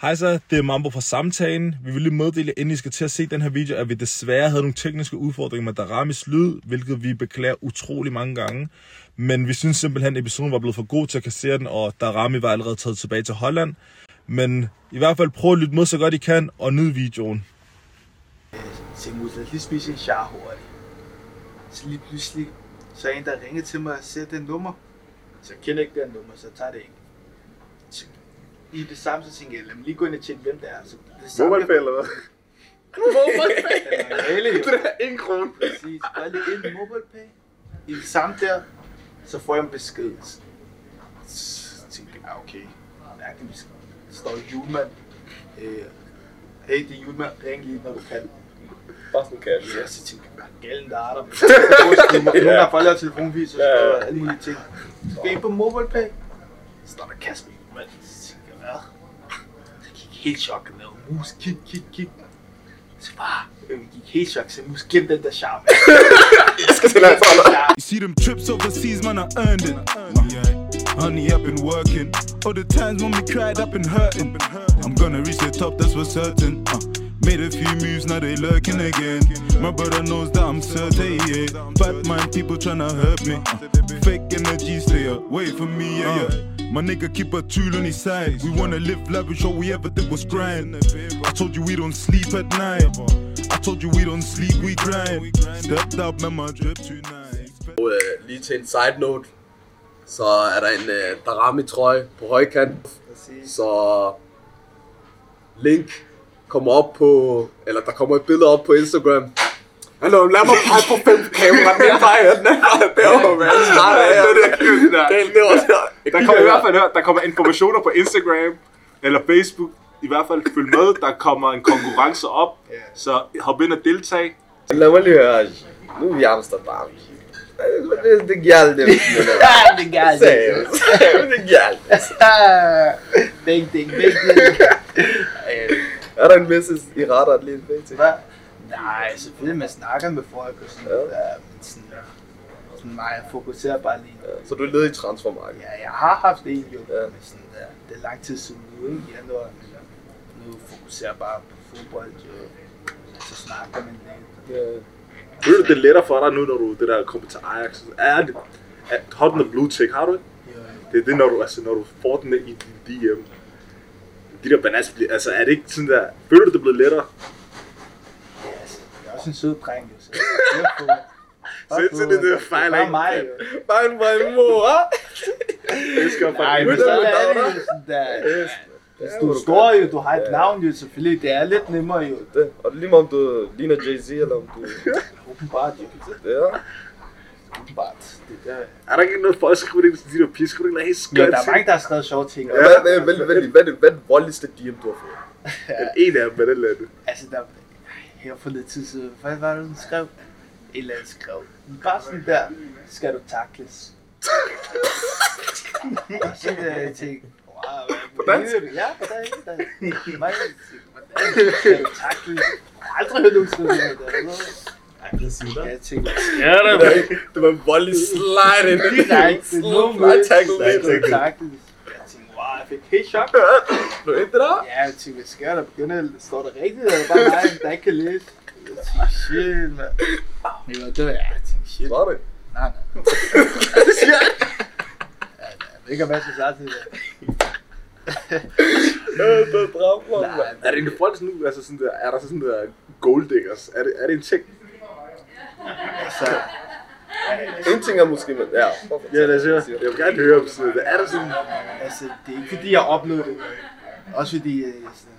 Hej så, det er Mambo fra Samtalen. Vi vil lige meddele, inden I skal til at se den her video, at vi desværre havde nogle tekniske udfordringer med Daramis lyd, hvilket vi beklager utrolig mange gange. Men vi synes simpelthen, at episoden var blevet for god til at kassere den, og Darami var allerede taget tilbage til Holland. Men i hvert fald prøv at lytte med så godt I kan, og nyd videoen. Se mod, lad os lige spise en char hurtigt. Så lige pludselig, så er en, der ringer til mig og siger det nummer. Så jeg kender ikke det nummer, så tager det ikke. I det samme, så tænker jeg, lad mig lige gå ind og tjekke, hvem det er. Så det samme, Mobile eller hvad? Er jo. Det er en krone. Præcis, bare lige ind i MobilePay. I det samme der, så får jeg en besked. Så tænker jeg, ah, okay, mærkelig besked. Der står julemand. Øh, hey, det er julemand, ring lige, når du kan. Bare sådan cash. Ja, så tænkte jeg, hvad galen der er der. Nogen der har fået lavet telefonvis, og alle mulige ting. Så jeg ind på MobilePay. Så står der Kasper Julemand. Så bare, jeg gik helt chok, så jeg mus, glem den der charme. Jeg skal til at have You see them trips overseas, man, I earned it. Honey, I've been working. All the times when we cried, I've been hurting. I'm gonna reach the top, that's for certain. Uh, made a few moves, now they lurking again. My brother knows that I'm certain, yeah. Bad mind people tryna hurt me. Uh, fake energy, stay away from me, yeah, yeah. My nigga keep a tool on his side. We wanna live lavish, all we ever did was grind. I told you we don't sleep at night. I told you we don't sleep, we grind. Stepped up, man, my drip tonight. Og øh, lige til en side note, så er der en øh, Darami-trøje på højkant. Så link kommer op på, eller der kommer et billede op på Instagram. Hallo, lad mig pege på fem kamera, den vej, og den anden vej, derovre, man. Nej, det er det der. Det var der. Der kommer i hvert fald her, der kommer informationer på Instagram eller Facebook. I hvert fald følg med, der kommer en konkurrence op. Så hop ind og deltag. Lad mig lige høre, nu er vi i Amsterdam. Det, det galt det. Ja, det er galt. Seriøst. Det ding, bing, ding. Øh, Er der en message i radaren lige pt? Hvad? Nej, selvfølgelig man snakker med folk og sådan noget. der, men sådan, sådan mig, jeg fokuserer bare lige. Så du er ledig i transfermarkedet? Ja, jeg har haft en jo, Ja. men sådan, der, det er lang tid siden nu, ikke? Jeg nu, nu fokuserer jeg bare på fodbold, jo. Så snakker man lidt. Ja. Føler du, det er lettere for dig nu, når du det der kommer til Ajax? Er det, er, har du noget blue tick, har du ikke? Det er det, når du, altså, når du får den i din DM. De der bananas, altså er det ikke sådan der, føler du, det er blevet lettere? ja, altså, jeg er også en sød dreng, jo, så jeg er. Så så det er det fejl, Bare ikke? mig, jo. Bare en bare mor, Det skal jeg Nej, men så er det er? jo sådan der. Hvis du er stor jo, du har et navn jo, selvfølgelig. Det er lidt nemmere jo. Det. Og det er lige om du ligner Jay-Z, eller om du... Åbenbart jo. Ja. Åbenbart. Det der. Er der ikke noget folk, der skriver det, de der skriver det helt Jo, skønt? der er mange, der har skrevet sjove ting. Hvad, hvad, hvad, hvad, hvad, hvad, hvad er det voldeligste DM, du har fået? En af dem eller andet. Altså, der, her for lidt tid siden, hvad var det, den skrev? Et eller andet skrev. Bare sådan der, skal du takles. og så jeg tænke, wow, hvad På dansk? Ja, på dansk. jeg tænkte, hvordan skal du takles? Jeg har aldrig hørt nogen skrive det her. der. Jeg tænkte, hvad sker der? Det var, det var en voldelig slide ind. Direkte, nogen slide, tackle du takles. Jeg tænkte, wow, jeg fik helt chok. Du er ikke det der? Ja, jeg tænkte, hvad sker der? Begynder, står der rigtigt, eller er det bare mig, der ikke kan læse? Jeg tænkte, shit, mand. Det var, ja, jeg tænkte, shit. Var det? Nej, nej. Ja, jeg ved ikke, om jeg skal sige til det. Øh, det er drabler, Nej, mand. Er det folk sådan nu, altså sådan der, er der sådan der gold diggers? Er det, er det en ting? Altså, En ting er måske, men ja. Ja, det siger jeg. Jeg vil gerne høre om sådan noget. Er der sådan... altså, det er ikke fordi, jeg oplevede det. Også fordi, jeg, sådan,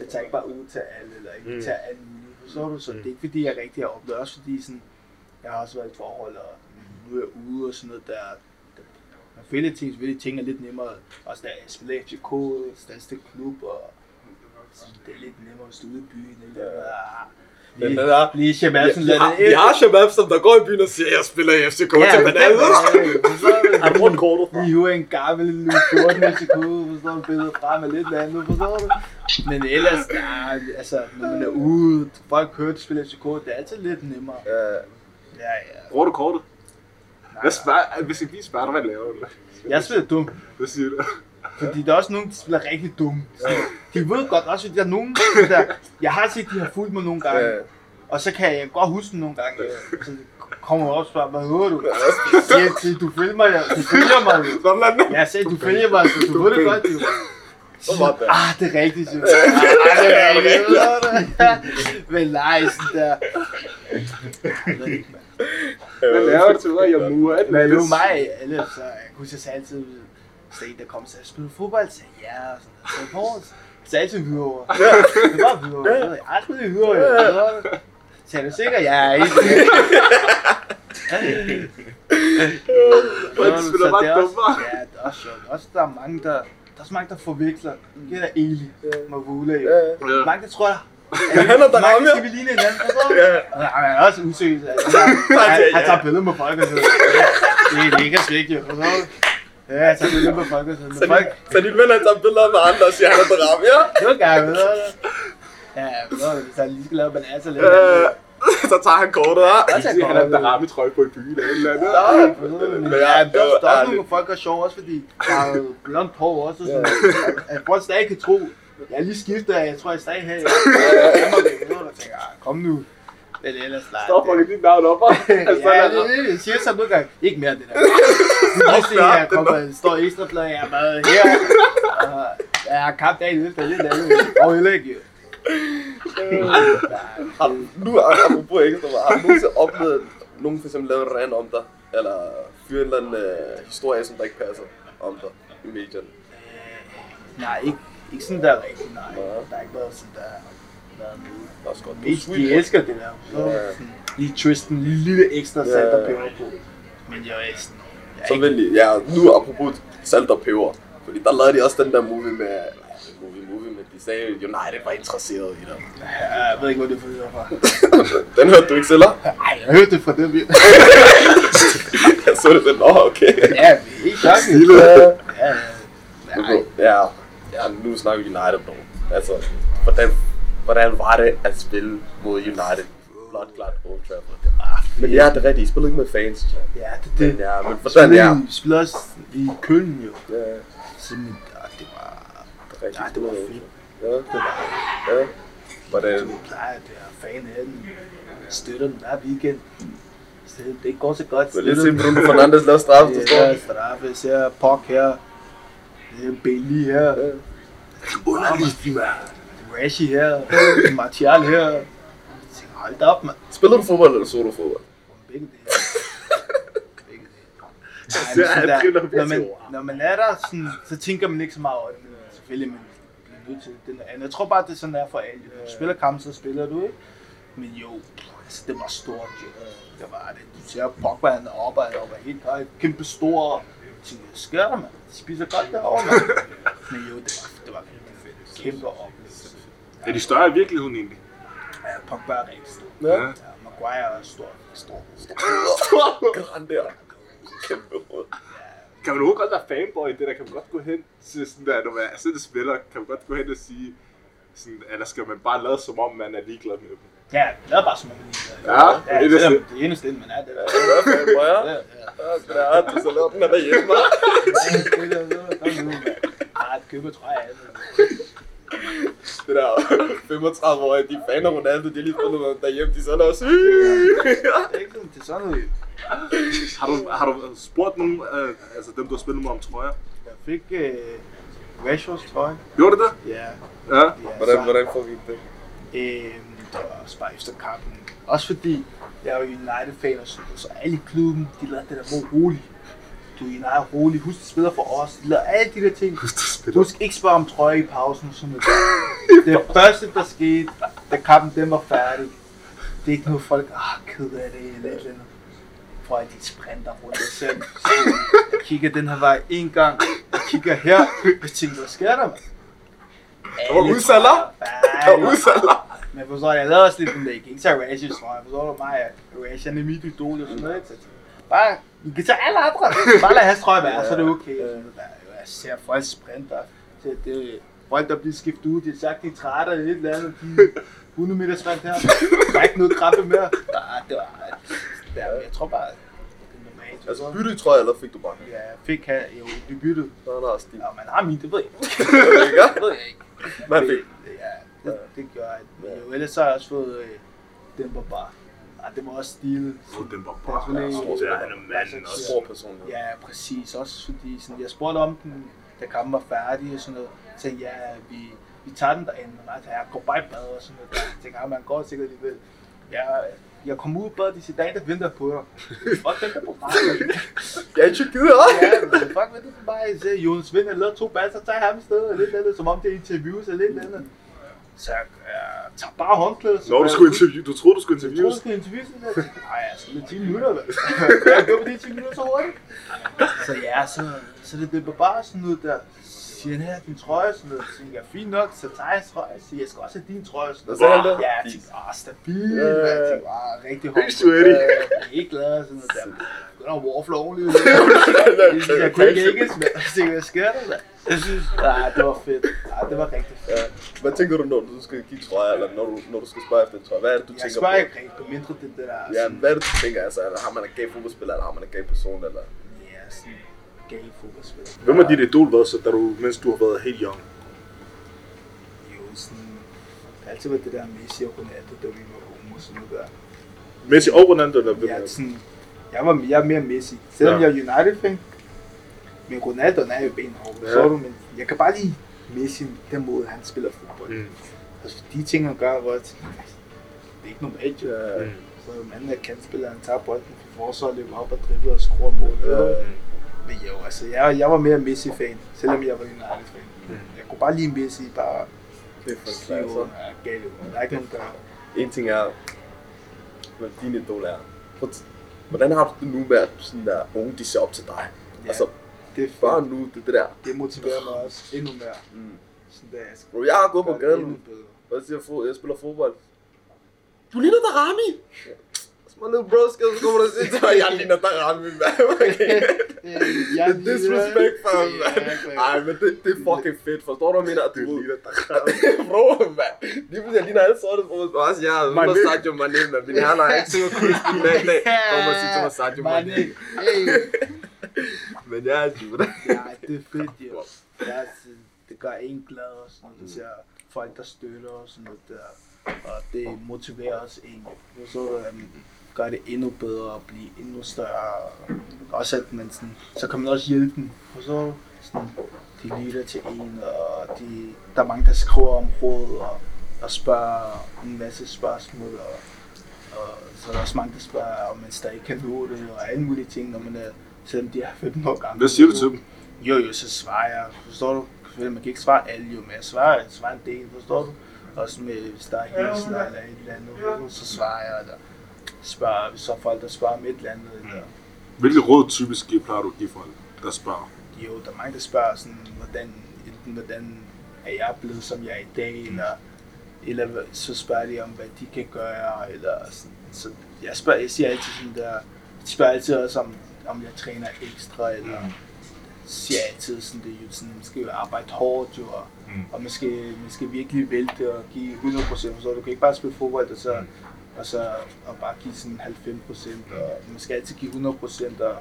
jeg tager ikke bare ud til alle, eller ikke Mm. mm. til alle mulige, forstår du? Så det er ikke fordi, jeg rigtig har oplevet Også fordi, sådan, jeg har også været i et forhold, og nu er jeg ude og sådan noget der. Man føler ting, selvfølgelig ting er lidt nemmere. Også da jeg spiller FCK, Stansted Klub, og sådan, det er lidt nemmere at stå ude i byen. Ikke? Ah, Men Lige, den er- lige Shabab, sådan Vi lidt. har, vi har Shabab, som der går i byen og siger, jeg spiller i FCK Ja, til men bananer. Er du rundt kortet fra? Vi hiver en gammel Louis 14 FCK, forstår du, billede frem af lidt andet, forstår du? Men ellers, nej, altså, når man er ude, folk hører, at spille FCK, det er altid lidt nemmere. Ja, Ja, ja. Bruger du kortet? Nej, Hvad spørger, hvis jeg lige spørger dig, hvad laver du? Jeg spiller dum, Hvad siger du? Fordi der er også nogen, der spiller rigtig dum. de ved godt også, at der er nogen, der, jeg har set, de har fulgt mig nogle gange, og så kan jeg godt huske dem nogle gange, så kommer op og spørger, hvad hører du? Jeg siger du filmer, jeg, du følger mig jo. Er. Jeg sagde, du følger mig, så du ved det godt jo. Så var det. Ah, det er rigtigt, jeg. Ah, det er rigtigt. du. Men nej, sådan der. Hvad laver du til, at jeg murer? Det var mig, alle, så jeg kunne jeg sagde altid, hvis der er kom og sagde, spiller du fodbold? Så ja, og sådan noget. Så på, så altid Hvidovre. Det var Hvidovre. Jeg i Hvidovre. jo. Så er du sikker? Ja, ikke. De spiller bare det er også- dummere. Ja, det er også sjovt. Også der er mange, der, der er så mange, der forveksler. Det der Eli med Vula, jo. Ja. Mange, der tror, Han er der mange skal vi ligne hinanden, forstår? Ja. Ja, han er også. Altså, han, han tager billeder med folk og sådan Det er mega skægt, jo. Forstår? Ja, jeg tager billeder med folk og sådan Så, Men folk, de, så dine venner tager billeder med andre og siger, han er der ramme, ja? det var gerne, ved du? Ja, ved du, hvis han lige skal lave banase lidt. Øh, så tager han kortet, ja? Jeg tager Han er der ramme trøje på i byen eller et eller andet. Ja, Men ja, jeg- der er er ærligt. nogle folk, der er sjove også, fordi der er jo blondt hår også. Og sådan, at folk stadig kan tro, jeg er lige skiftet, jeg tror, jeg stadig her. Jeg tænker, ah, kom nu. Men ellers, nej. Stop fucking dit navn op. Altså, Ja, det, det, jeg siger så nogle gange. Ikke mere det der. Det her kommer, står i ekstrabladet, jeg er bare her. Og jeg har kamp dagen efter, det er det. Og jo. Har du, nu apropos ekstra, har du nogensinde oplevet nogen for eksempel lave en rand om dig? Eller fyre en eller anden øh, historie, som der ikke passer om dig i medierne? Nej, ikke, ikke sådan der rigtigt, nej. Der er ikke været sådan der. været er også godt. Er de elsker det der. Ja. lige twisten, lige lille ekstra salt og peber på. Men jeg er sådan, jeg er Så de, ja, nu apropos salt og peber. Fordi der lavede de også den der movie med, ja, movie, movie, men de sagde, United var interesseret i dig. jeg ved ikke, hvor det er for det fra. den hørte du ikke selv, eller? Ej, jeg hørte det fra dem. Jeg så det, den, nå, okay. Ja, vi helt klokken. Lille. Ja, ja. Nej, Ja, ja, nu snakker vi United, bro. Altså, hvordan, hvordan var det at spille mod United? Blot, klart Old Trafford. Men ja, det er rigtigt. I spiller ikke med fans. ja, det er Men det. ja, men hvordan, ja. Vi spillede også i Køln jo. Ja, Simpelthen, ja, det var... det er rigtigt. Ja, det var fedt. Ja, Det var... ja. Hvordan, Du plejer, det er fan af den. Støtter den hver weekend. Så det ikke går så godt. du er lidt den. Bruno Fernandes lave straf, du står. Ja, straffe. Jeg ser Pok her. Jeg ser Bailey her. Underligt, mand. Rashi her. Martial her. Tænker, hold da op, mand. Spiller du fodbold, eller så du fodbold? Begge dele. Begge dele. Nej, men er sådan der, når, man, når man er der, sådan, så tænker man ikke så meget over det, men selvfølgelig man bliver nødt til den anden. Jeg tror bare, det er sådan der for alle. Når du spiller kamp, så spiller du ikke. Men jo, altså, det var stort jo. Det var det. Du ser Pogba, han er oppe, han er oppe helt højt, kæmpe stor. Jeg tænkte, hvad sker der, mand? De spiser godt derovre, mand. Men jo, det var, det var. Kæmpe oplevelse. Er de større i virkeligheden egentlig? Ja, Pogba er rigtig stor. Ja. Ja, Maguire er stor. Stor. stor. Græn der. Kæmpe råd. Kan man overhovedet godt være fanboy i det der? Kan man godt gå hen til sådan der, når man er sådan en spiller, kan man godt gå hen og sige, sådan, eller skal man bare lade som om, man er ligeglad med dem? Ja, det er bare som man lige Ja, ja det er det, det. er det eneste, man er det. Der. Hvad fanden, hvor Ja, er? ja. Ja, der have til salaten, han er hjemme. Ja, det er det. Kom nu, mand. Et køber, tror jeg. Det der 35-årige, de faner Ronaldo, de har lige fundet noget derhjemme, de er sådan også. Er ikke sådan, det er sådan noget. Har du, har du spurgt nogen, øh, altså dem, du har spillet med om trøjer? Jeg fik øh, Rashfords trøje. Gjorde det det? Ja. Ja. ja Hvordan, så, hvordan foregik det? Øhm, det var også bare efter kampen. Også fordi, jeg er jo United-fan, og så, så alle i klubben, de lavede det der, hvor rolig. Du er United rolig, husk de spiller for os. Lavede alle de der ting. Husk ikke spørge om trøje i pausen og sådan noget. Det første, der skete, da kampen den var færdig, det er ikke noget folk, ah, ked af det, eller et eller andet. For at de sprinter rundt og Jeg kigger den her vej en gang, jeg kigger her, jeg tænker, hvad sker der, mand? Der var udsalger. Der var udsalger. Men forstår du, jeg lavede også lidt den der, ikke tage Rash trøje, forstår du mig, Rash han er mit idol og sådan noget, ikke? Så jeg bare, kan tage alle andre, bare lad hans trøje være, så er det okay. Der. Jeg ser folk sprinter, så det er folk, der bliver skiftet ud, de har sagt, de er trætte af et eller andet, de 100 meter sprint her, der er ikke noget krabbe mere. Der, det var, der, jeg tror bare, det er normalt. Altså bytte tror jeg, eller fik du bare? Ja, jeg fik her, jo, vi byttede. Nå, nå, stil. Ja, man har min, det ved jeg ikke. Det ved jeg ikke. Hvad fik? Ja, det, det gør jeg. Men jo, ellers så har jeg også fået øh, den var bare. Ej, det var også stilet. Oh, den var bare... selvfølgelig- Det er han er manden også. Stor person. Ja, præcis. Også fordi sådan, jeg spurgte om den, da kampen var færdig og sådan noget. Så jeg, ja, vi, vi tager den derinde. Og jeg går bare i bad og sådan noget. Jeg tænkte, ja, man går sikkert alligevel. Ja, jeg kom ud i bad, de er en, der venter på jer. Fuck, venter på mig. Jeg er ikke givet, hva'? Ja, fuck, venter på mig. Så Jonas Vind har lavet to baller, så tager jeg ham i stedet. Og lidt andet, som om det er interviews og lidt andet. Så jeg øh, tager bare håndklædet. Når du skulle jeg interview, du troede, du skulle Jeg troede, interviews. du skulle interviewe sådan der. Nej, jeg skal lige 10 minutter, hvad? Jeg går på de 10 minutter så hurtigt. Så ja, så, så det, det var bare sådan noget der. Siger han her din trøje, sådan noget. Så siger jeg, fint nok, så tager jeg trøje. Jeg siger, jeg skal også have din trøje. Sådan noget. han der? Ja, jeg tænkte, ah, stabil. Ja. Jeg tænkte, ah, rigtig Helt hårdt. sweaty. Jeg er ikke glad, sådan noget der. Begynder at warfle ordentligt. Jeg kunne ikke engelsk, men jeg tænkte, hvad sker der, mand? Nej, det var fedt. Nej, det var rigtig fedt. Ja. Hvad tænker du, når du skal kigge trøjer, eller når du, når du skal spørge efter en trøje? Hvad er det, du Jeg tænker spørger på? ikke rigtig, mindre det, det der. Ja, hvad er det, du tænker? Altså, har man en gay fodboldspiller, eller har man en gay person, eller? Ja, sådan gay fodboldspiller. Hvem er dit idol været, så da du, mens du har været helt young? Jo, sådan... Det har altid været det der Messi og Ronaldo, da vi var unge og sådan noget der. Messi og Ronaldo, eller hvem det? sådan, jeg, var, jeg er mere Messi. Selvom Ja. jeg er United-fan, men Ronaldo er jo benhård, Ja. ja. så du, men jeg kan bare lide Messi, den måde han spiller fodbold. Mm. Mm. Altså de ting han gør, hvor jeg tænker, "Ej, det er ikke normalt jo. Ja. Mm. Så manden er kantspiller, han tager bolden fra forsvaret, løber op og dribler og skruer mål. Ja. Men jo, altså jeg, jeg var mere Messi-fan, selvom jeg var United-fan. Mm. Jeg kunne bare lide Messi, bare Det er for stive klasse. og er gal. Der er ikke nogen, der... En ting er, hvad din idol er. Hvordan har du det nu med, at sådan der unge, de ser op til dig? Ja, Altså, det er bare nu, det, det der. Det motiverer mig også endnu mere. Mm. Sådan der, jeg Bro, jeg har gået på gaden, jeg siger, "Fod- jeg spiller fodbold. Du ligner Darami! Små little bro, skal så kommer siger til mig, jeg ligner Darami, mand. Det er disrespect for ham, mand. Ej, men det, det er fucking fedt. Forstår du, hvad jeg mener? At du ligner Bro, mand. Lige pludselig, jeg ligner alle sorte fodboldspillere. Også jeg er Mané. under Sadio Mane, mand. Min hjerner er ikke så crispy. Nej, nej. Kom og sig til mig, Mane. Hey. Men jeg er sgu da. Ja, det er fedt, jo. Ja, altså, det gør en glad og sådan noget. Ser folk, der støtter og sådan noget der. Og det motiverer os en. jo. Så um, gør det endnu bedre og blive endnu større. Også at man sådan, så kan man også hjælpe dem. Og så sådan, de lytter til en, og de, der er mange, der skriver om råd og, og spørger en masse spørgsmål. Og, og så er der også mange, der spørger, om man stadig kan nå det, og alle mulige ting, når man er, selvom de er 15 år gamle. Hvad siger du til dem? Jo, jo, så svarer jeg. Forstår du? Man kan ikke svare alle jo, men jeg svarer, jeg svarer en del, forstår du? Også med, hvis der er hilsner eller et eller andet, så svarer jeg, eller spørger, så folk, der spørger om et eller andet, eller Hvilke råd typisk plejer du at give folk, der spørger? jo, der er mange, der spørger sådan, hvordan, enten hvordan er jeg blevet, som jeg er i dag, eller, eller hvad- så spørger de om, hvad de kan gøre, eller sådan. Så jeg, spørger, jeg siger altid sådan der, de spørger altid også om, om jeg træner ekstra, eller siger altid sådan, det jo sådan, man skal jo arbejde hårdt jo, og, Mm. og man, skal, man skal virkelig vælte og give 100%, så du kan ikke bare spille fodbold, og så, og så og bare give sådan 90%, og man skal altid give 100%, og,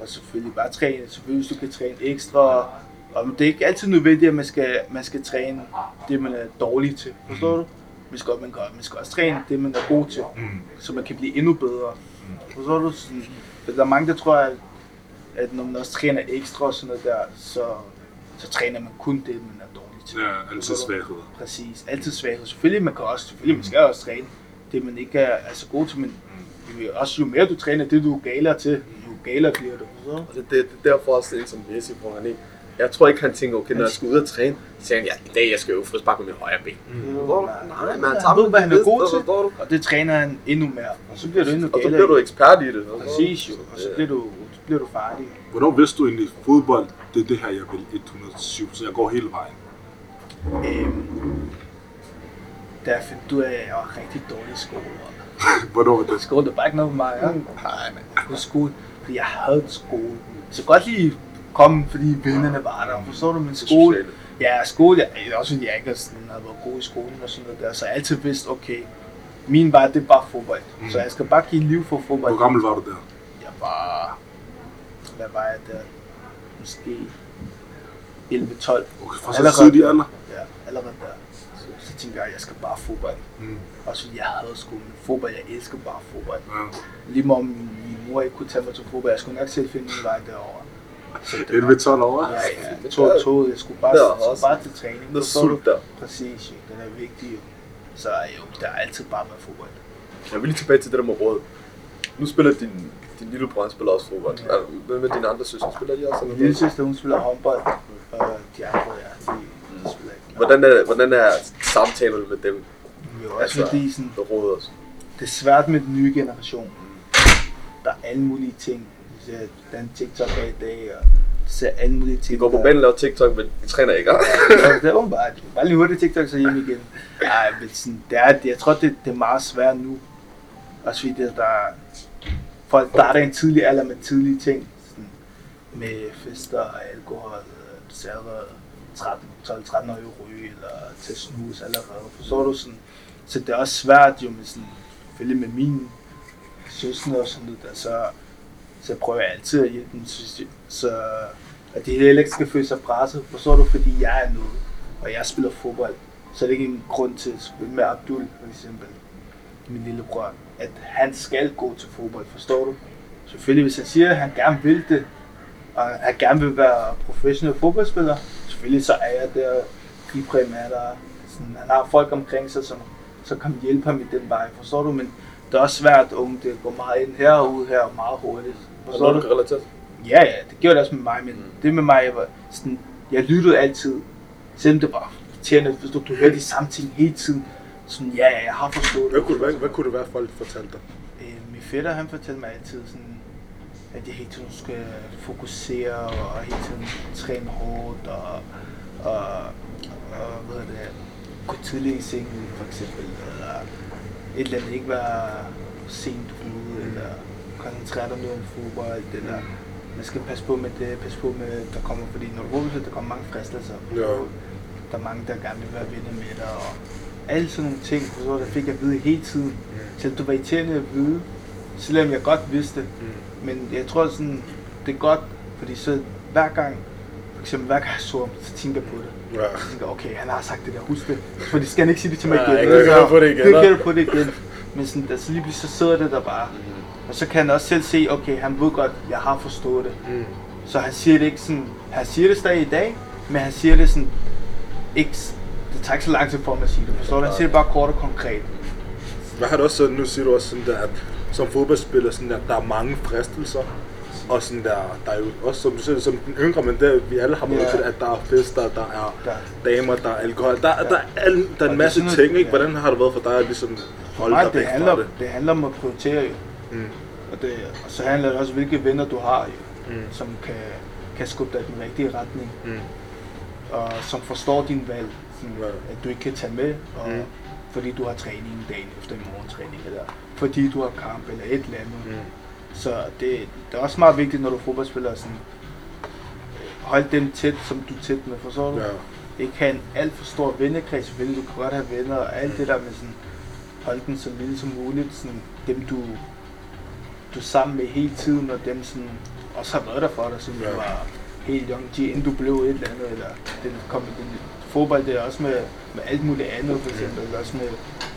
og selvfølgelig bare træne, selvfølgelig hvis du kan træne ekstra, og det er ikke altid nødvendigt, at man skal, man skal træne det, man er dårlig til, forstår du? Man skal, man, kan, man skal også træne det, man er god til, Mm. så man kan blive endnu bedre. Forstår du? Sådan, der er mange, der tror, at, at når man også træner ekstra og sådan noget der, så, så træner man kun det, man er dårlig til. Ja, altid svagheder. Præcis. Altid svaghed. Selvfølgelig, man kan også, selvfølgelig, man skal også træne det, man ikke er, er så god til, men jo, også jo mere du træner det, du er galer til, jo galer bliver du. Så. Og det, det, det er derfor også det, som Messi bruger han ikke. Jeg tror ikke, han tænker, okay, når jeg skal ud og træne, så siger han, ja, i dag jeg skal øve frispark med min højre ben. Du? Nej, men han tager ved, hvad han er god til, og det træner han endnu mere. Og så bliver du endnu Og så galere. bliver du ekspert i det. Præcis jo, og så bliver du, så bliver du færdig. Hvornår vidste du egentlig, fodbold, det er det her, jeg vil 107, så jeg går hele vejen? Øhm, da jeg fandt ud af, at jeg var rigtig dårlig i skole. Hvornår var det? skole, det var bare ikke noget for mig. Ja? Nej, men på skole, fordi jeg havde skole. Så godt lige komme, fordi vennerne var der. Forstår du, min skole? Ja, skole, jeg, også fordi jeg ikke sådan, havde været god i skolen og sådan noget der. Så jeg altid vidste, okay, min vej, det er bare fodbold. Mm. Så jeg skal bare give liv for fodbold. Hvor gammel var du der? Jeg var, hvad var jeg der? Måske 11-12. Okay, fra så tidlig der. alder? Ja, allerede skal bare fodbold. Mm. Også fordi jeg havde skolen. Fodbold, jeg elsker bare fodbold. Ja. Lige om min mor ikke kunne tage mig til fodbold, jeg skulle nok selv finde min vej derover. Så det Et ved 12 år. Ja, ja, jeg tog toget, jeg skulle bare, Ja, jeg skulle bare til træning. Noget Forstår du? sult der. Præcis, jo. den er vigtig jo. Så jo, der er altid bare været fodbold. Jeg vil lige tilbage til det der med råd. Nu spiller din, din lillebror, spiller også fodbold. Ja. Ja. Hvad med dine andre søstre? Spiller de også? Min lille søster, hun spiller håndbold, og de andre, ja, de. Hvordan er, hvordan er samtalerne med dem? Jo, Altså- fordi sådan, Der råder os. det er svært med den nye generation. Der er alle mulige ting. Du ser, Den TikTok er i dag, og du ser alle mulige ting. De går på banen og laver TikTok, men de træner ikke. Ja, det var bare, bare lige hurtigt TikTok, så hjem igen. Ej, men sådan, det er, det, jeg tror, det, det er meget svært nu. Også fordi det, der er, folk starter en tidlig alder med tidlige ting. Sådan, med fester, alkohol, server, 13, 12-13 år ryge, eller til snus allerede. Forstår du sådan? Så det er også svært jo med sådan, selvfølgelig med min søsne og sådan noget der, altså, så, så prøver jeg altid at hjælpe dem, så, så at de heller ikke skal føle sig presset. Forstår du? Fordi jeg er noget, og jeg spiller fodbold. Så er det ikke en grund til at spille med Abdul, for eksempel, min lillebror, at han skal gå til fodbold, forstår du? Selvfølgelig, hvis han siger, at han gerne vil det, og han gerne vil være professionel fodboldspiller, selvfølgelig så er jeg der, Ibrahim er der, sådan, han har folk omkring sig, som, som kan hjælpe ham i den vej, forstår du? Men det er også svært, unge, det går meget ind her og ud her, og meget hurtigt. Forstår Forstår du? du? kan relatere til? Ja, ja, det gjorde det også med mig, men mm. det med mig, jeg var sådan, jeg lyttede altid, selvom det var irriterende, hvis du, du hørte de samme ting hele tiden. Sådan, ja, ja, jeg har forstået Hvad det. kunne, hvad, hvad kunne det være, folk fortalte dig? Øh, min fætter, han fortalte mig altid sådan, at jeg hele tiden skal fokusere og hele tiden træne hårdt og, og, og hvad hedder det, gå tidligt i sengen for eksempel, eller et eller andet, ikke være sent ude, eller koncentrere dig mere om fodbold, eller man skal passe på med det, passe på med, der kommer, fordi når du fodbold, der kommer mange fristelser. Ja. Der er mange, der gerne vil være venner med dig, og alle sådan nogle ting, du, der fik jeg at vide hele tiden. Selvom du var irriterende at vide, selvom jeg godt vidste det. Men jeg tror sådan, det er godt, fordi så hver gang, for eksempel hver gang jeg så ham, så tænker jeg på det. Ja. Så tænker jeg, okay, han har sagt det der, husk det. Fordi skal han ikke sige det til mig Ja, igen. ikke Så høre på det igen, hva'? høre på det igen. Men sådan, der, så lige pludselig så sidder det der bare. Og så kan han også selv se, okay, han ved godt, jeg har forstået det. Mm. Så han siger det ikke sådan, han siger det stadig i dag, men han siger det sådan, ikke, det tager ikke så lang tid for ham at sige det, forstår du? Han siger det bare kort og konkret. Hvad har du også sådan, nu siger du også sådan der, at som fodboldspiller, sådan der, der er mange fristelser. Og sådan der, der er jo også, som du siger, som den yngre, men der, vi alle har været Ja. til, at der er fester, der er damer, der er alkohol. Der, der, er, alle, der er en det masse er sådan ting, ikke? ja. Hvordan har det været for dig at ligesom holde Nej, dig det væk handler, fra det? det handler om at prioritere jo. Mm. Og, det, og så handler det også, hvilke venner du har jo, Mm. som kan, kan skubbe dig i den rigtige retning. Mm. Og som forstår din valg, sådan, Ja. at du ikke kan tage med, og, Mm. fordi du har træning dagen efter i morgentræning, eller fordi du har kamp, eller et eller andet. Mm. Så det, det er også meget vigtigt, når du er fodboldspiller, sådan, hold dem tæt, som du er tæt med, forstår du? Ja. Ikke have en alt for stor vennekreds, selvfølgelig, du kan godt have venner og alt det der, men sådan, hold den så lille som muligt, sådan, dem du, du er sammen med hele tiden, og dem sådan, også har været der for dig, siden Ja. du var helt young inden du blev et eller andet, eller den kom den fodbold, det er også med, med alt muligt andet, for eksempel, også med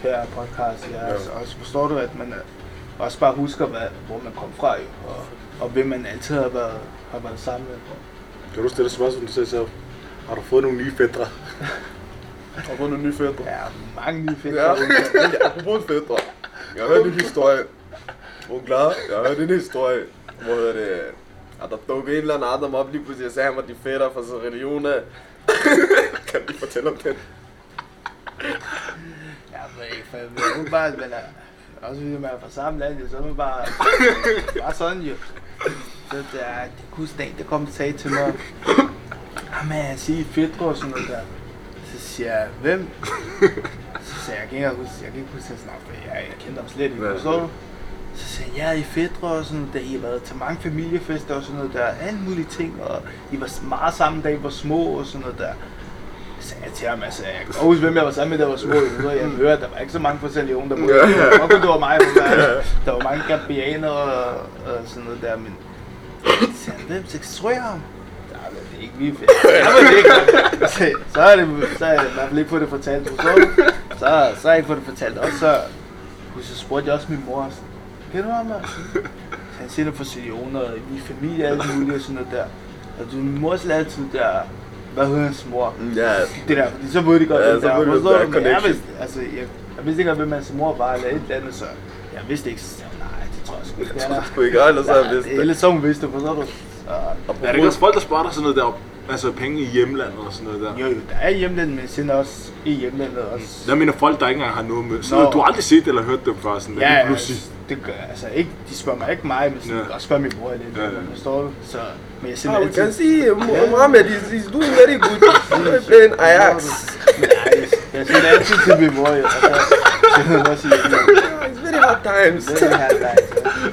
her podcast, ja, Ja. Så også forstår du, at man også bare husker, hvad, hvor man kom fra, jo, og, og hvem man altid har været, har været sammen med. Kan du stille spørgsmål, du siger selv? Har du fået nogle nye fædre? Har du fået nogle nye fædre? Ja, mange nye fedt. Ja, apropos fædre. Jeg har hørt en historie. Du klar? Jeg har hørt en historie, hvor hedder det, at der dukkede en eller anden Adam op lige pludselig og sagde, at han var de fætter fra kan du fortælle om det? Ja, men ikke for jeg ved bare, men uh, også fordi man er fra samme land, jo, så er man bare, bare sådan jo. Så det er, det kunne dagen, der kom og sagde til mig, jamen jeg siger fædre og sådan noget der. Så siger jeg, hvem? Så siger jeg, jeg kan ikke huske, jeg kan ikke huske for jeg, jeg kender ham slet ikke, forstår du? Så siger jeg, ja, I fædre og sådan der, I har været til mange familiefester og sådan noget der, alle mulige ting, og I var meget sammen, da I var små og sådan noget der. Så sagde til ham, altså, jeg kan huske, hvem jeg var sammen med, der var små. Så jeg hørte, der var ikke så mange fra San Leone, der boede. Ja, ja. ja. det var mig, der, der var mange gambianer og, og sådan noget der, men... Så hvem? Så tror jeg ham. Det er ikke lige fedt. Jeg det ikke. Så, så er det, så er jeg i hvert fald ikke på det fortalt, du? så, så har jeg ikke fået det fortalt. Og så, så spurgte jeg også min mor, sådan, kender du ham? Så Han siger det for og i familie og alt muligt og sådan noget der. Og du, min mor altid der, hvad hedder hans mor? Ja, Det der, fordi så ved de godt, Ja, hvem så det er. ved de, Forstår der du? Men jeg vidste, altså, jeg, jeg vidste ikke, hvem hans mor var, eller et eller andet, så jeg vidste ikke, så jeg, nej, det tror jeg sgu ikke, det er der. sgu ikke, ellers har jeg vidst det. Ellers så hun vidste det, forstår du? Så, Er det ikke også folk, der spørger dig sådan noget der, altså penge i hjemlandet og sådan noget der? jo, jo, der er hjemlandet, men jeg sender også i hjemlandet også. Jeg mener folk, der ikke engang har noget med. Så Nå. du har aldrig set eller hørt dem før, sådan Ja, ja, ja, pludselig. det gør. Altså, ikke, de spørger mig ikke mig, men sådan, Ja. kan også spørge min bror lidt. Ja, Ja. Forstår du? Så, men jeg sender Ah, we altid... can see uh, Mohammed is, is doing very good. He's playing Ajax. Nej, jeg sender altid til min bror, jo, og så sender han også i. It's very hard times. Det er det her, der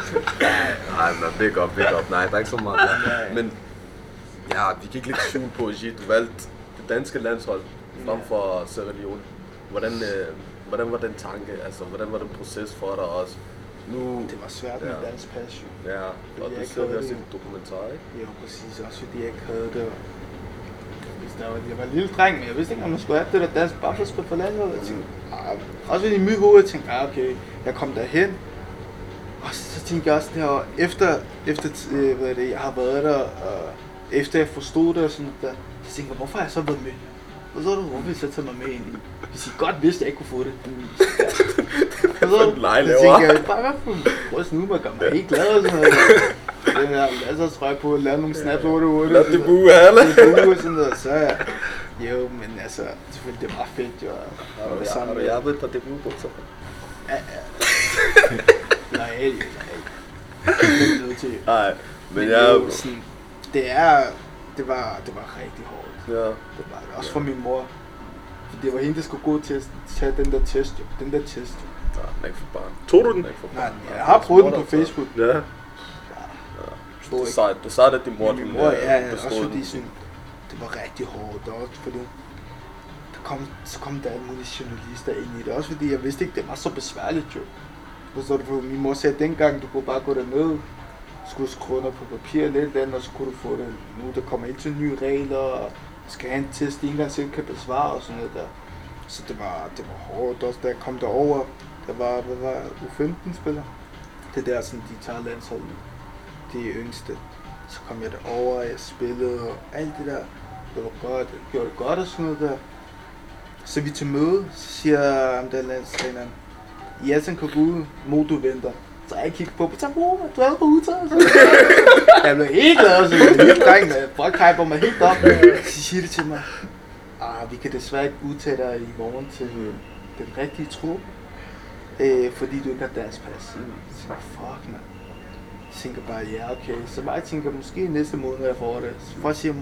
Nej, men big up, big up. Nej, tak så meget. Men ja, vi ikke lægge skjul på, at du valgte det danske landshold frem for Sierra Leone. Hvordan, øh, hvordan var den tanke? Altså, hvordan var den proces for dig også? Nu, Det var svært med Ja. dansk pas, jo. ja, og jeg du ikke ser vi også i det. en dokumentar, ikke? Jo, præcis. Også fordi jeg ikke havde det. Hvis der var, jeg var en lille dreng, men jeg vidste ikke, om man skulle have det der dansk baffelspil for landet. Jeg tænkte, ah, også fordi i mit hoved, jeg tænkte, ah, okay, jeg kom derhen. Og så tænkte jeg også derovre, efter, efter øh, hvad er det, jeg har været der, og efter jeg forstod det og sådan noget der, så tænkte jeg, hvorfor har jeg så været med? Og så du, hvorfor vil jeg så tage mig med ind i? Hvis I godt vidste, at jeg ikke kunne få det. Og så, en lege så tænkte jeg, bare hvad for prøv at snude mig, gør mig helt glad og sådan noget. Det er masser af trøj på, lave nogle snaps 8 8 Lad det bue, Halle. det er sådan noget, så ja. Jo, men altså, selvfølgelig, det var fedt jo. være Har sammen med- jabbet på det bukser? Ja, ja. Nej, nej. Det er nødt til. Nej, men Men jeg... det sådan, det er, det var, det var rigtig hårdt. Ja, Det var det. Også for min mor. For det var hende, der skulle gå til at tage den der test, jo. Den der test, jo. nej, den er ikke for barn. Tog du den? Er for Nej, barn. jeg har prøvet den på Facebook. Ja. Hvor Du ikke- sagde, du sagde det, din mor, Min mor, øh, ja, ja, også fordi sådan, det var rigtig hårdt, og også fordi der kom, så kom der alle mulige journalister ind i det. Også fordi jeg vidste ikke, det var så besværligt jo. Forstår du, for min mor sagde, at dengang du kunne bare gå derned, skulle skrive på papir lidt eller andet, og så kunne du få det. Nu der kommer hele tiden nye regler, og skal have en test, de ikke engang selv kan besvare og sådan noget der. Så det var, det var hårdt også, da jeg kom derover. Der var, hvad var U15-spiller. Det der, sådan, de tager landsholdet. De yngste. Så kom jeg derover, og jeg spillede og alt det der. Det var godt, jeg gjorde det godt og sådan noget der. Så vi til møde, så siger ham der landstræneren, Jason kan gå ud, Modo venter. Så jeg kigger på, så bror, du er på udtaget. Jeg blev helt glad, så jeg blev dreng, med folk hyper mig helt op. Så siger de til mig, ah, vi kan desværre ikke udtage dig i morgen til den rigtige trup, øh, fordi du ikke har dansk pas. Så tænker fuck man. Jeg tænker bare, ja okay. Så bare jeg tænker, måske næste måned jeg får det. Så folk siger,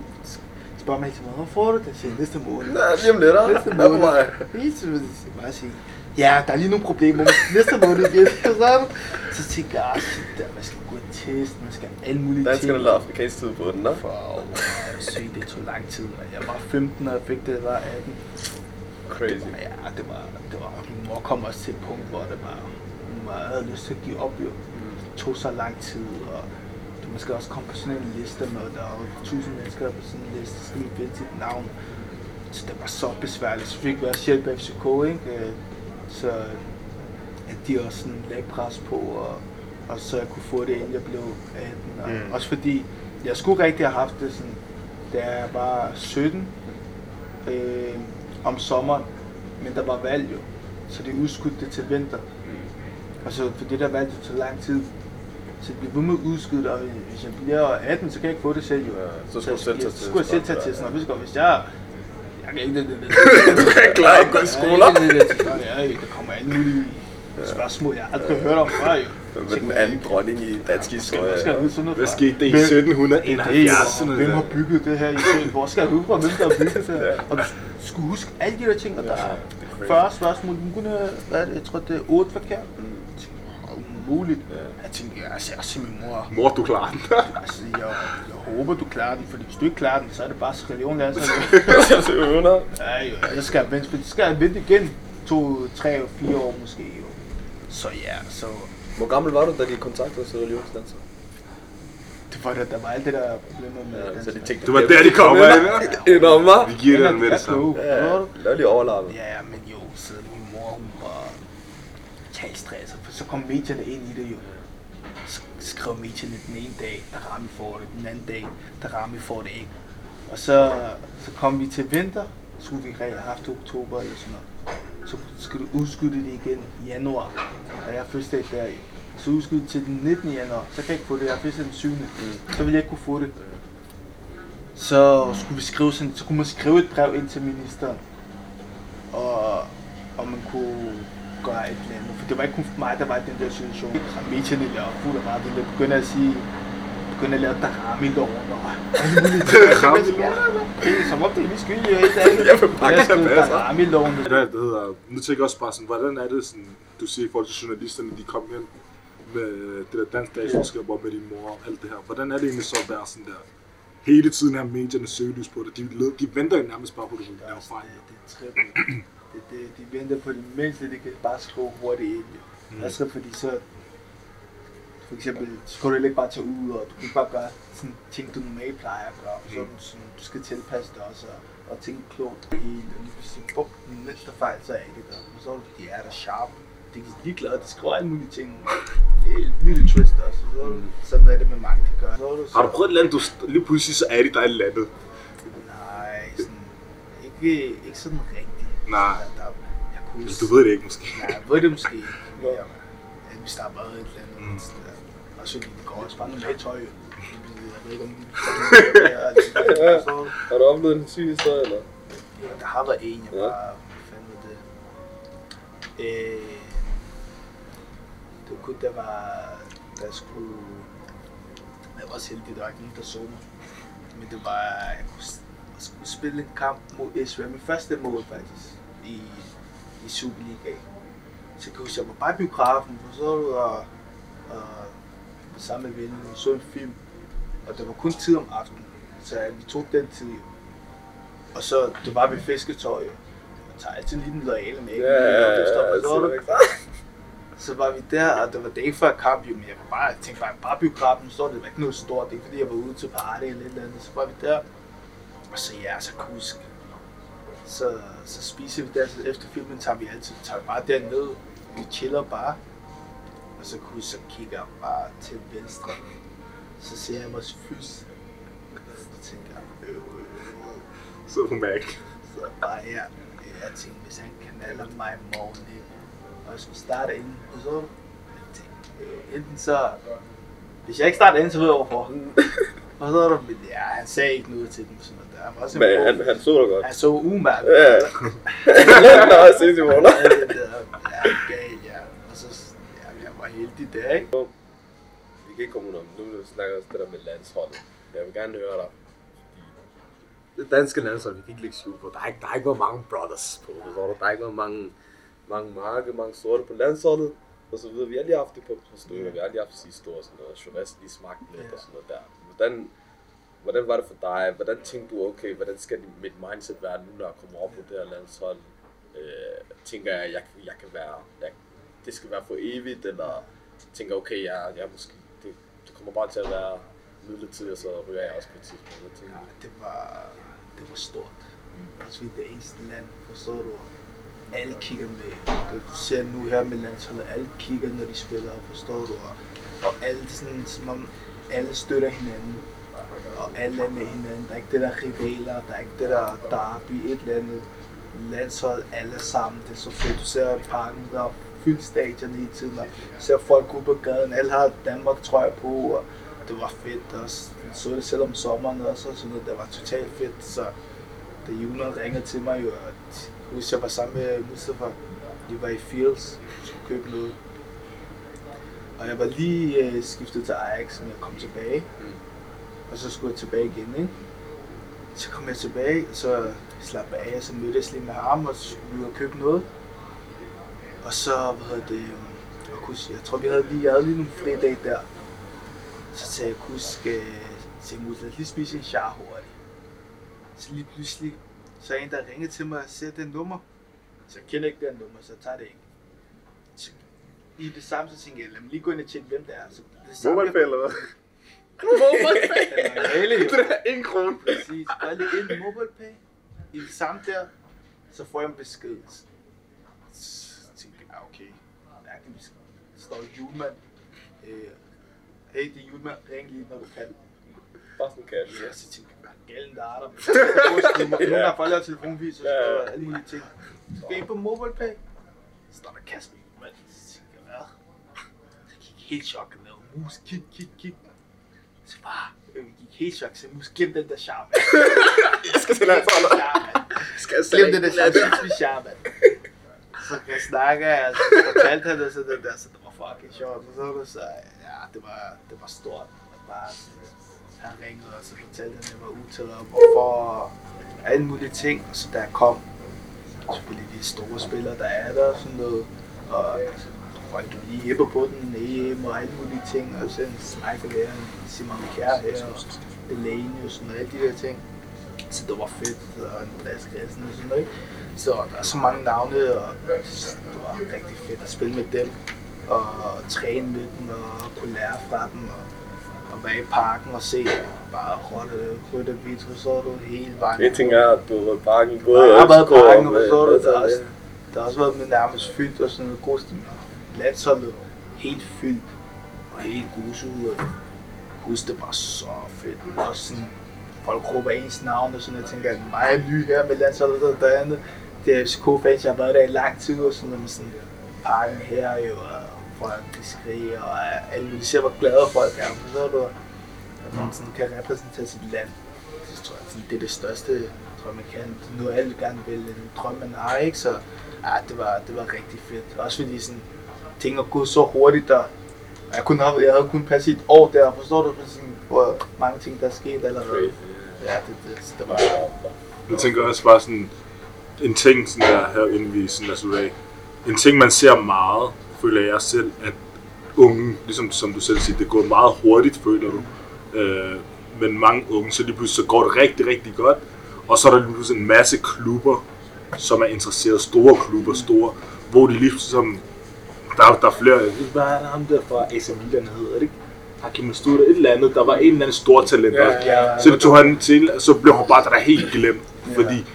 spørger mig hele tiden, hvorfor får du det? Så næste måned. Ja, lige om lidt. Næste måned. Helt jeg bare sige, ja, der er lige nogle problemer, men næste måned det sådan. Så tænker jeg, ah, shit, der, man skal gå og teste, man skal alle mulige Danskerne ting. lavede afrikansk tid på den, da. For oh, sygt, det tog lang tid. og Jeg var 15, og jeg fik det, jeg var 18. Crazy. Ja, det var, det var, mor kom også til et punkt, hvor det var, var, havde lyst til at give op, jo. Det tog så lang tid, og du skal også komme på sådan en liste med, der er tusind mennesker på sådan en liste, så skal man finde sit navn. Så det var så besværligt. Så fik vi også hjælp af FCK, ikke? Så at de også sådan lagde pres på, og, og så jeg kunne få det, inden jeg blev 18. Og Mm. Også fordi, jeg skulle rigtig have haft det sådan, da jeg var 17, øh, om sommeren, men der var valg jo, så de udskudte det til vinter. Og så for det der valg, tog lang tid, så det blev med det, og hvis jeg bliver 18, så kan jeg ikke få det selv jo. Ja, så skulle du selv tage Så skulle jeg selv tage testen, og hvis jeg, jeg, jeg kan ikke det, det, det, Du kan ikke klare at gå i skole. Det, det, det, ja, der kommer alle mulige spørgsmål, jeg aldrig har hørt om før jo. Med den anden dronning i dansk historie. jeg Hvad skete det i Hvem- 1771? det er jo, hvem har bygget det her i Sjæl? Hvor skal jeg vide fra, hvem der har bygget det her? Og du skulle huske alle de der ting, og der er 40 spørgsmål. Du kunne, hvad det, jeg tror, det er 8 forkert. Umuligt. Jeg tænkte, jeg ser også til min mor. Mor, du klarer den. Altså, jeg, jeg håber, du klarer den, fordi hvis du ikke klarer den, så er det bare religion, der er. Så øvner. Ja, jo, så skal jeg vente, så skal jeg vente igen. To, tre, fire år måske, jo. Så ja, så Hvor gammel var du, da de kontaktede Sierra Leone's danser? det for det, der var alt det der problemer med Ja, så de tænkte, Det var der, de kom ind. Ind om mig. Vi giver den med det samme. Ja, du? lad lige overlappet. Ja, ja, men jo, så min mor, hun var totalt stresset, for så kom medierne ind i det jo. Så skrev medierne den ene dag, der rammer får det, den anden dag, der rammer får det ikke. Og så, så kom vi til vinter, skulle vi have haft oktober eller sådan noget. Så skulle du udskyde det igen i januar, og jeg første fødselsdag der i. Så udskyde til den 19. januar, så kan jeg ikke få det, jeg har den 7. Så vil jeg ikke kunne få det. Så skulle vi skrive sådan, så kunne man skrive et brev ind til ministeren, og om man kunne gøre et eller andet. For det var ikke kun mig, der var i den der situation. Og medierne laver fuld af ret, eller begynder at sige, begynder at lave darami-loven og alle mulige ting. Er som om det er min skyld, jeg ikke Jeg vil bare skrev passe. darami-loven. Det hedder, nu tænker jeg også bare sådan, hvordan er det sådan, du siger i forhold til journalisterne, de kom ind med det der dansk statsborgerskab op med din mor og alt det her. Hvordan er det egentlig så at være sådan der, hele tiden her medierne søgelys på det. De, de venter jo nærmest bare på, at du laver fejl. Det, det er. Det, det, de venter på det mindste, de kan bare skrive hurtigt ind. Mm. Altså, fordi så... For eksempel, så kan du ikke bare tage ud, og du kan ikke bare gøre sådan ting, du normalt plejer at gøre. Så mm. sådan, du skal tilpasse dig også, og, og tænke klogt. I, og lige pludselig, bum, den mindste fejl, så er det der. Og så er det, de er der sharp. De er ligeglade, de skriver alle mulige ting. Det et lille twist også. Så, mm. sådan er det med mange, de gør. Så det så, Har du prøvet et eller andet, du lige pludselig så er de der i landet? Nej, sådan, ikke, ikke sådan rigtigt. Nej. Der, der, jeg kunne Eller Du ved det ikke måske. Nej, jeg ved det måske. Ja, at vi starter bare et eller andet. Mm. Og så det går også bare noget tøj. Jeg ved ikke, om de tager så, Har du oplevet en syg historie, eller? ja, Der har været en, jeg Ja. bare af det. Øh, det var kun, der var, der skulle, jeg var også heldig, der var ikke nogen, der så mig. Men det var, jeg kunne, jeg skulle spille en kamp mod Israel, min første mål faktisk, i, i Superligaen. Så kan jeg var bare biografen, og så du, og, og sammen med venner, så en film, og der var kun tid om aftenen, så vi tog den tid. Og så, det var ved fisketøj. Jeg tager altid lige den loyale med, ikke? Ja, ja, Og ja, så var var vi der, og det var dag før kamp, jo, men jeg var bare, jeg tænkte bare, bare biografen, så var det var ikke noget stort, det er ikke fordi, jeg var ude til party eller et eller andet, så var vi der, og så ja, så kan jeg huske, så, så spiser vi der, så efter filmen tager vi altid, tager vi bare derned, vi chiller bare, og så så kigger jeg bare til venstre, så ser jeg vores fys, så tænker jeg, øh, øh, øh, Så Mac. så bare her, jeg tænkte, hvis han kanaler mig i morgen, og jeg skulle starte inden, og så, tænkte, øh, enten så, hvis jeg ikke starter inden, så ved jeg hvorfor. og så er der, men ja, han sagde ikke noget til dem, der. Han var også en Men god- han, han så dig godt. han så umærket. Ja. Nå, sindssygt måneder. Ja, det der, ja, gal, ja. Og så, ja, jeg var heldig der, ikke? Vi kan ikke komme udenom. Nu snakker vi også det der med landsholdet. Jeg vil gerne høre dig. Det danske landshold, vi kan ikke lægge skjul på. Der er ikke, der er ikke været mange brothers på. forstår du? Der er ikke været mange, mange marke, mange sorte på landsholdet. Og så videre. Vi har lige haft det på, på stykker. Vi har lige haft sidste år sådan noget. Chauvet lige smagt lidt og sådan noget der. Hvordan, hvordan var det for dig? Hvordan tænkte du, okay, hvordan skal mit mindset være nu, når jeg kommer op på det her landshold? Øh, tænker jeg, jeg, jeg kan være, jeg, det skal være for evigt, eller tænker okay, jeg, jeg måske, det, det kommer bare til at være midlertidigt, og så ryger jeg også på et tidspunkt. Ja, det var, det var stort. Altså, vi er det eneste land, forstår du? Alle kigger med. Du ser nu her med landsholdet, alle kigger, når de spiller, forstår du? Og, og alle sådan, som om alle støtter hinanden. Og alle er med hinanden. Der er ikke det der rivaler, der er ikke det der derby, et eller andet. Landshold, alle sammen. Det er så fedt. Du ser parken, der er fyldt stadion hele tiden. Og ser folk ud på gaden. Alle har Danmark trøje på. Og det var fedt også. Jeg så det selv om sommeren også, og sådan noget. Det var totalt fedt, så da Julen ringede til mig, jo, og jeg husker, jeg var sammen med Mustafa. Vi var i Fields, skulle købe noget. Og jeg var lige øh, skiftet til Ajax, men jeg kom tilbage. Mm. Og så skulle jeg tilbage igen, ikke? Så kom jeg tilbage, og så slappede jeg af, og så mødtes lige med ham, og så skulle vi ud og købe noget. Og så, hvad hedder det, øhm, jeg, kunne, jeg tror, vi havde lige, jeg havde lige nogle fridage der. Så sagde jeg, kunne huske, til Musa, lad os lige spise en char hurtigt. Så lige pludselig, så er en, der ringede til mig og siger, det nummer. Så jeg kender ikke den nummer, så jeg tager det ikke. Så, I det samme, så tænkte jeg, lad mig lige gå ind og tjekke, hvem det er. Så det samme, jeg- eller hvad? Jo. Det er en krone. Præcis. Gør lige ind i MobilePay. I det samme der, så får jeg en besked. Så tænker jeg, ah, okay, mærkelig besked. Der står julemand. Øh, hey, det er julemand. Ring lige, når du kan. Bare sådan cash. Ja, så tænker jeg, hvad er galen der er der? Nogle gange folk har telefonvis, og så står der alle mulige ting. Så går jeg ind på MobilePay. Så står der Kasper. Så tænker jeg, hvad? Så gik jeg helt chok mus. Kig, kig, kig. Så bare, jeg gik helt chok. Så jeg mus, glem den der charme. Jeg skal til at Glem den der charme. Skal jeg Glem den der charme. Så jeg snakker, jeg så fortalte han det, så det der, så det var fucking sjovt. Og så var det så, ja, det var, det var stort. Bare sådan, han ringede, og så fortalte han, at jeg var utaget op og for alle mulige ting. Og så jeg kom, selvfølgelig de store spillere, der er der og sådan noget. Og der lige hæpper på den, EM og alle mulige ting. Og så en Michael her, Simon Kjær her, og Delaney og sådan noget, alle de der ting. Så det var fedt, og en plads kassen og sådan noget. Så der er så mange navne, og det var rigtig fedt at spille med dem. Og træne med dem, og kunne lære fra dem. Og, og være i parken og se bare rotte, rytte vidt, så du hele vejen. En ting er, at du været i parken, både Jeg har været FCK parken, og så også, der har også været med nærmest fyldt og sådan noget god stemning. Landsholdet helt fyldt og helt guset. Og husk det var så fedt. Og også sådan, folk råber ens navn og sådan, jeg tænker, at mig er ny her med landsholdet og derinde. Det er FCK-fans, jeg har været der i lang tid og sådan men sådan, parken her jo, og folk de skriger, og alle mulige ser, hvor glade folk er, forstår du? At man sådan kan repræsentere sit land. Det tror jeg, sådan, det er det største, tror man kan. Nu er alle gerne vil en drøm, man har, ikke? Så ja, det var, det var rigtig fedt. Også fordi sådan, ting er gået så hurtigt, og jeg, kunne have, jeg havde kun passe et år der, forstår du? Sådan, hvor mange ting, der er sket allerede. Ja, det, det, det var... Jeg tænker også bare sådan, en ting sådan der her, inden vi sådan slutte af. En ting, man ser meget, føler jeg selv, at unge, ligesom som du selv siger, det går meget hurtigt, føler du. Øh, men mange unge, så lige pludselig så går det rigtig, rigtig godt. Og så er der lige pludselig en masse klubber, som er interesseret, store klubber, store, hvor de lige som der, der er flere, hvad er der ham der fra AC Milan hedder det ikke? Hakim Mastuda, et eller andet, der var en eller anden stor talent. Ja, også. ja. Så det tog han til, så blev han bare der helt glemt, fordi,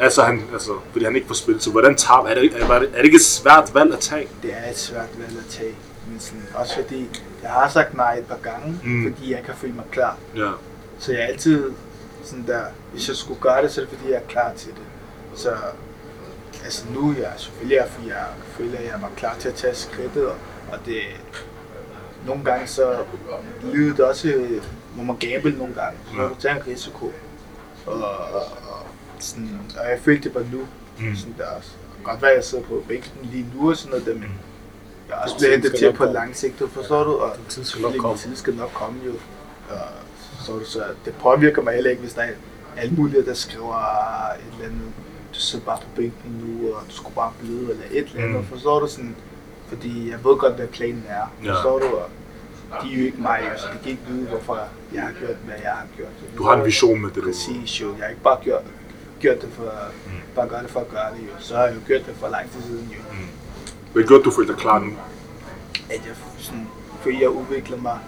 altså, han, altså, fordi han ikke får spillet. Så hvordan tager er det, ikke- er, det, er det ikke et svært valg at tage? Det er et svært valg at tage. Men sådan, også fordi, jeg har sagt nej et par gange, Mm. mm. fordi jeg kan føle mig klar. Ja. Så jeg er altid sådan der, hvis jeg skulle gøre det, så er det fordi, jeg er klar til det. Så altså nu er jeg selvfølgelig, er, fordi jeg føler, at jeg var klar til at tage skridtet, og, og det, nogle gange så livet også, øh, må man gamble nogle gange, må Ja. du tage en risiko. Og, og, og, sådan, og jeg følte, det var nu. Mm. Mm. Sådan der også. Det godt være, at jeg sidder på bænken lige nu og sådan noget, der, men jeg er også Den blevet hentet til på lang sigt, du forstår du? Og tid skal nok komme. tid skal nok komme jo. Og så, det så det påvirker mig heller ikke, hvis der er alle mulige, der skriver "Ah, et eller andet, du sidder bare på bænken nu, og du skulle bare bløde, eller et eller andet, Mm. mm. forstår du sådan? Fordi jeg ved godt, hvad planen er, Ja. forstår du? Og de er jo ikke mig, så de kan ikke vide, hvorfor jeg har gjort, hvad jeg har gjort. Du har en vision med det, du Præcis jo. Jeg har ikke bare gjort, gjort det for, bare gøre det for at gøre det jo. Så har jeg jo gjort det for lang tid siden jo. Hvad gjorde du følte dig klar nu? At jeg sådan, føler, jeg udvikler mig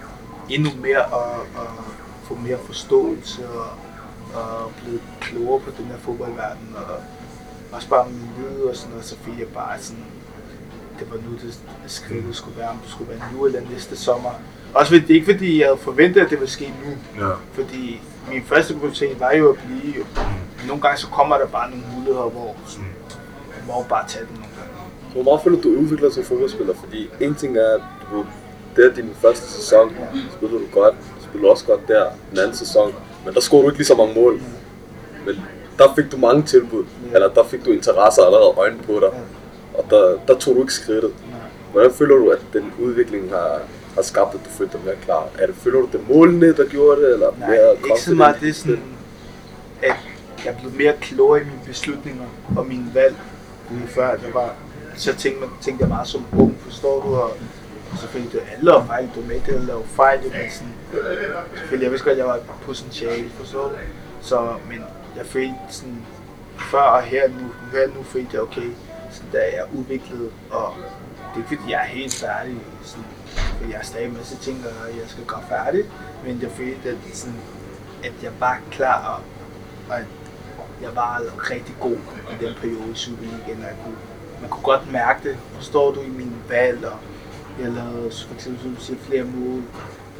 endnu mere og, og få mere forståelse og, og blive klogere på den her fodboldverden og også bare viden og sådan noget, så føler jeg bare sådan, det var nu det skridtet skulle være, om det skulle være nu eller næste sommer. Også fordi, ikke fordi jeg havde forventet, at det ville ske nu, Ja. fordi min første prioritet var jo at blive jo. Men nogle gange så kommer der bare nogle muligheder, hvor sådan, jeg må jo bare tage den nogle gange. Hvor meget føler du, du udvikler som fodboldspiller? Fordi en ting er, at du, det er din første sæson, spillede du godt, du spillede også godt der, den anden sæson, men der scorede du ikke lige så mange mål. Men der fik du mange tilbud, Ja. eller der fik du interesse allerede øjne på dig, og der, der tog du ikke skridtet. Hvordan føler du, at den udvikling har, har skabt, at du følte dig mere klar? Er det, føler du, det er målene, der gjorde det, eller Nej, mere ikke så meget det er sådan, at jeg blev mere klogere i mine beslutninger og mine valg, end før jeg var. Så tænkte, man, tænkte jeg meget som ung, forstår du? Og selvfølgelig, det er alle og fejl, du er med til at lave fejl, jo, men sådan, selvfølgelig, jeg vidste godt, at jeg var et potentiale, forstår du? Så, men jeg følte sådan, før og her nu, her nu følte jeg, okay, sådan, der er jeg udviklet, og det er ikke fordi, jeg er helt færdig, sådan, For jeg har stadig en masse ting, og jeg skal gøre færdigt. Men jeg følte, at, sådan, at jeg var klar, og, og at jeg var rigtig god i den periode i Superligaen. og Jeg kunne, man kunne godt mærke det, forstår du, i mine valg, og jeg lavede for eksempel, som du siger, flere mål,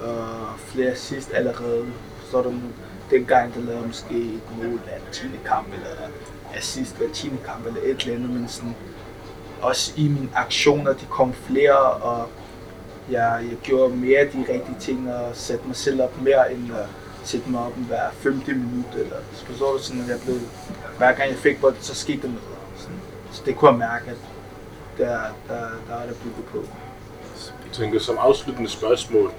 og flere sidst allerede. Forstår du, dengang der lavede måske et mål af 10. kamp, eller assist af 10. kamp, eller et eller andet, men sådan, også i mine aktioner, de kom flere, og jeg, jeg gjorde mere af de rigtige ting, og satte mig selv op mere, end øh, at sætte mig op hver 50 minut, eller så forstår du sådan, at jeg blev, hver gang jeg fik bolden, så skete der noget. Sådan. Så det kunne jeg mærke, at der, der, der er der bygget på. Jeg tænker som afsluttende spørgsmål,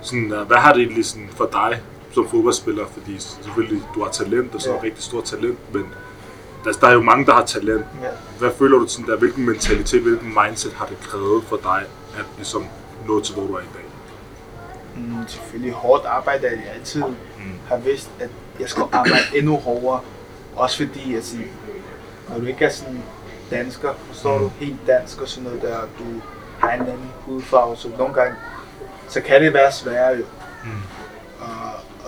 sådan, øh, hvad har det egentlig sådan for dig som fodboldspiller? Fordi selvfølgelig, du har talent, og så Ja. ja. rigtig stort talent, men der, der er jo mange, der har talent. Ja. Hvad føler du sådan der, hvilken mentalitet, hvilken mindset har det krævet for dig, at ligesom nå til, hvor du er i dag? Mm, selvfølgelig hårdt arbejde, at jeg altid mm. har vidst, at jeg skulle arbejde endnu hårdere. Også fordi, sådan, når du ikke er sådan dansker, forstår du, helt dansk og sådan noget der, du har en anden hudfarve, så nogle gange, så kan det være sværere jo. Mm.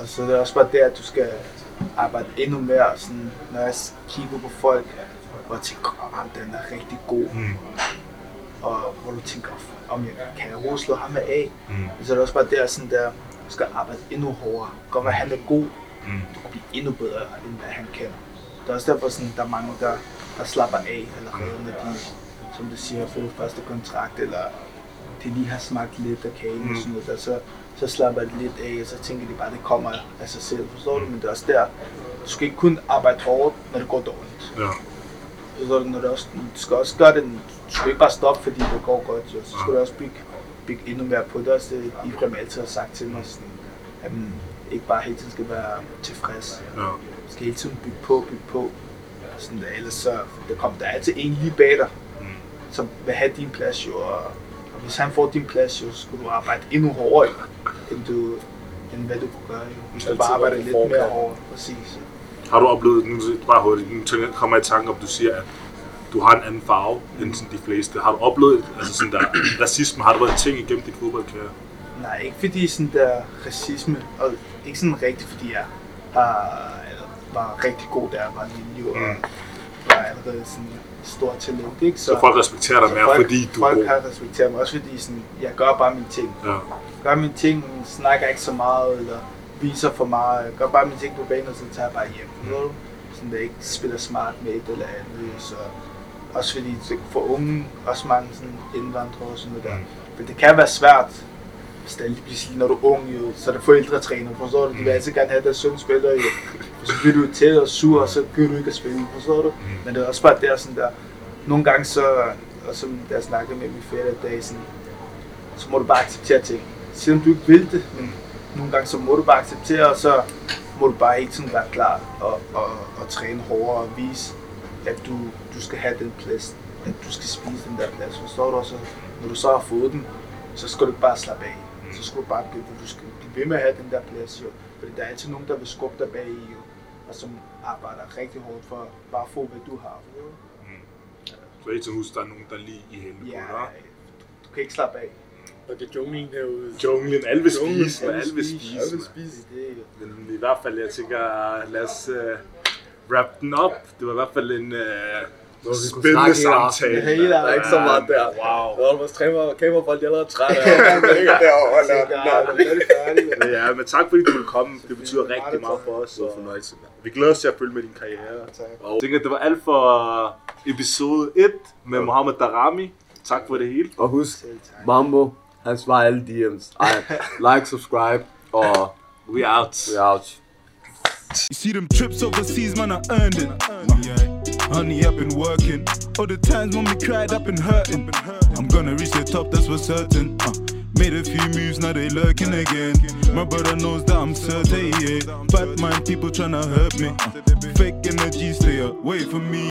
Og, og så er det også bare der, at du skal arbejde endnu mere, sådan, når jeg kigger på folk, hvor jeg tænker, oh, den er rigtig god. Mm. Og hvor du tænker, om jeg kan jeg overslå ham af. Mm. Så er det også bare der, sådan der, du skal arbejde endnu hårdere. Godt være, han er god, Mm. du kan blive endnu bedre, end hvad han kan. Det er også derfor, sådan, der er mange, der, der slapper af allerede, når de, som du siger, har fået første kontrakt, eller de lige har smagt lidt af kagen Mm. og sådan noget, der, så, så slapper de lidt af, og så tænker de bare, at det kommer af sig selv, forstår du? Men det er også der, du skal ikke kun arbejde hårdt, når det går dårligt. Ja. Så når det også, du skal også gøre det, du skal ikke bare stoppe, fordi det går godt, jo. så skal du også bygge, bygge endnu mere på det. Det er også det, Ibrahim altid har sagt til mig, sådan, at man ikke bare hele tiden skal være tilfreds. Ja. Man skal hele tiden bygge på, bygge på. Sådan der, ellers så der kommer der er altid en lige bag dig, Mm. som vil have din plads jo, og hvis han får din plads så skal du arbejde endnu hårdere, end, du, end hvad du kunne gøre. Jo. Du skal Altid bare arbejde være på lidt mere hårdt, præcis. Har du oplevet, nu bare hurtigt, nu kommer jeg i tanke om, du siger, at du har en anden farve end sådan de fleste. Har du oplevet, altså sådan der, racisme, har du været en ting igennem dit fodboldkarriere? Nej, ikke fordi sådan der racisme, og ikke sådan rigtigt fordi jeg har, var rigtig god, jeg var lille, og Mm. var allerede sådan stor talent, ikke? Så folk respekterer dig så mere, folk, fordi du folk har respekteret mig, også fordi sådan, jeg gør bare mine ting. Ja. Gør mine ting, snakker ikke så meget, eller viser for meget. Jeg gør bare mine ting på banen, og så tager jeg bare hjem. Mm. Sådan, der ikke spiller smart med et eller andet. Så også fordi så for unge, også mange sådan indvandrere og sådan noget der. Mm. Men det kan være svært, lige når du er ung, jo, så er det forældretræner, forstår du? De vil altid gerne have, at deres søn spiller, jo. Og så bliver du til og sur, og så gider du ikke at spille, forstår du? Men det er også bare der, sådan der, nogle gange så, og som da jeg snakkede med min fætter i dag, sådan, så må du bare acceptere ting. Selvom du ikke vil det, men nogle gange så må du bare acceptere, og så må du bare hele tiden være klar og, og, og træne hårdere og vise, at du, du skal have den plads, at du skal spise den der plads, forstår du? Og så, når du så har fået den, så skal du ikke bare slappe af. Så skal du bare blive, du skal blive ved med at have den der plads, jo. Fordi der er altid nogen, der vil skubbe dig bag i, jo. Og som arbejder rigtig hårdt for bare at få, hvad du har. Jo. Så jeg til husk, der er nogen, der er lige i hælene Ja, på dig. du, du kan ikke slappe af. Og det er junglen herude. Junglen, alle vil spise, man. alle alle vil spise. Jeg vil spise. Er. Men i hvert fald, jeg tænker, lad os uh, wrap den op. Det var i hvert fald en uh, Hvor vi kunne spændende hele samtale. aftenen. Hele Der er ikke så meget der. Wow. Hvor vores kamera, kamerafolk, de er allerede trætte af. at ligge derovre og der. Men ja, men tak fordi du ville komme. Det betyder rigtig meget for os. Det var Og fornøjelse, vi glæder os til at følge med din karriere. Tak. Og jeg tænker, det var alt for episode 1 med Mohammed Darami. Tak for det hele. Og husk. Mambo, han svarer alle DM's. Ej, like, subscribe, og We out. we out. You see them trips overseas, man, I earned it. Honey, I've been working. All the times when we cried, I've been hurting. I'm gonna reach the top, that's for certain. Uh, made a few moves, now they lurking again. My brother knows that I'm certain, yeah. Bad mind people tryna hurt me. Uh, fake energy, stay away from me.